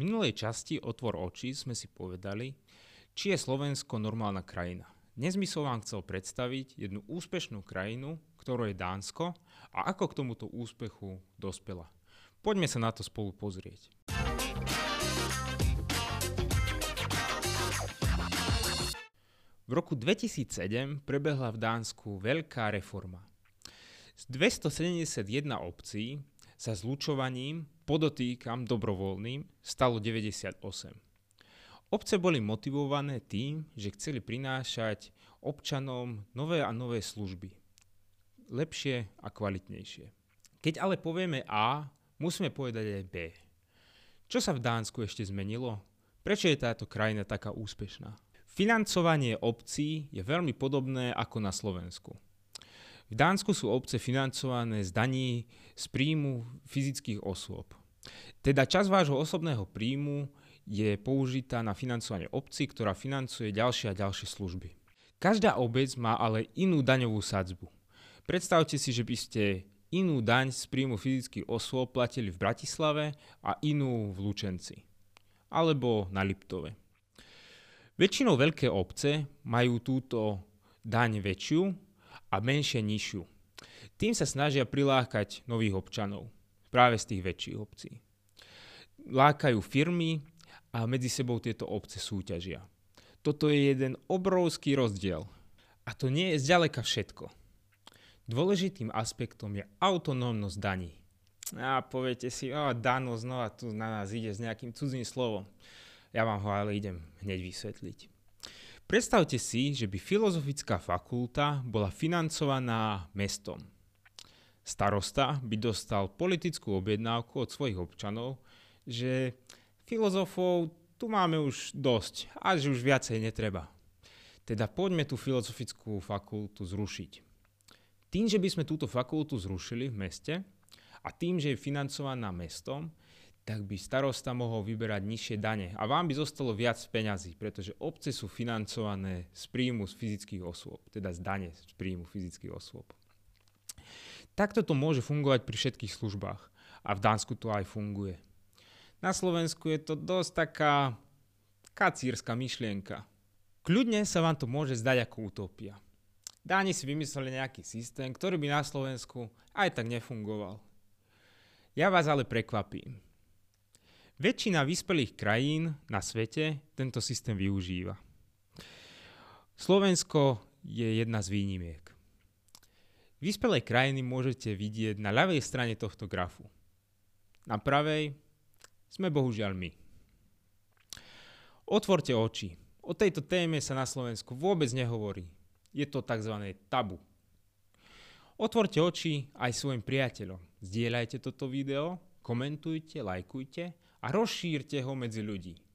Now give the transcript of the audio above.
Minulej časti Otvor oči sme si povedali, či je Slovensko normálna krajina. Dnes by som vám chcel predstaviť jednu úspešnú krajinu, ktorou je Dánsko a ako k tomuto úspechu dospela. Poďme sa na to spolu pozrieť. V roku 2007 prebehla v Dánsku veľká reforma. Z 271 obcí sa zlučovaním, podotýkam dobrovoľným, stalo 98. Obce boli motivované tým, že chceli prinášať občanom nové a nové služby. Lepšie a kvalitnejšie. Keď ale povieme A, musíme povedať aj B. Čo sa v Dánsku ešte zmenilo? Prečo je táto krajina taká úspešná? Financovanie obcí je veľmi podobné ako na Slovensku. V Dánsku sú obce financované z daní z príjmu fyzických osôb. Teda čas vášho osobného príjmu je použitá na financovanie obcí, ktorá financuje ďalšie a ďalšie služby. Každá obec má ale inú daňovú sadzbu. Predstavte si, že by ste inú daň z príjmu fyzických osôb platili v Bratislave a inú v Lučenci. Alebo na Liptove. Väčšinou veľké obce majú túto daň väčšiu a menšie nižšiu. Tým sa snažia prilákať nových občanov, práve z tých väčších obcí. Lákajú firmy a medzi sebou tieto obce súťažia. Toto je jeden obrovský rozdiel. A to nie je zďaleka všetko. Dôležitým aspektom je autonómnosť daní. A poviete si, o, Dano znova tu na nás ide s nejakým cudzým slovom. Ja vám ho ale idem hneď vysvetliť. Predstavte si, že by filozofická fakulta bola financovaná mestom. Starosta by dostal politickú objednávku od svojich občanov, že filozofov tu máme už dosť a že už viacej netreba. Teda poďme tú filozofickú fakultu zrušiť. Tým, že by sme túto fakultu zrušili v meste a tým, že je financovaná mestom, tak by starosta mohol vyberať nižšie dane a vám by zostalo viac peňazí, pretože obce sú financované z príjmu z fyzických osôb, teda z dane z príjmu fyzických osôb. Takto to môže fungovať pri všetkých službách a v Dánsku to aj funguje. Na Slovensku je to dosť taká kacírska myšlienka. Kľudne sa vám to môže zdať ako utopia. Dáni si vymysleli nejaký systém, ktorý by na Slovensku aj tak nefungoval. Ja vás ale prekvapím. Väčšina vyspelých krajín na svete tento systém využíva. Slovensko je jedna z výnimiek. Vyspelé krajiny môžete vidieť na ľavej strane tohto grafu. Na pravej sme bohužiaľ my. Otvorte oči. O tejto téme sa na Slovensku vôbec nehovorí. Je to tzv. tabu. Otvorte oči aj svojim priateľom. Zdieľajte toto video, komentujte, lajkujte a rozšírte ho medzi ľudí.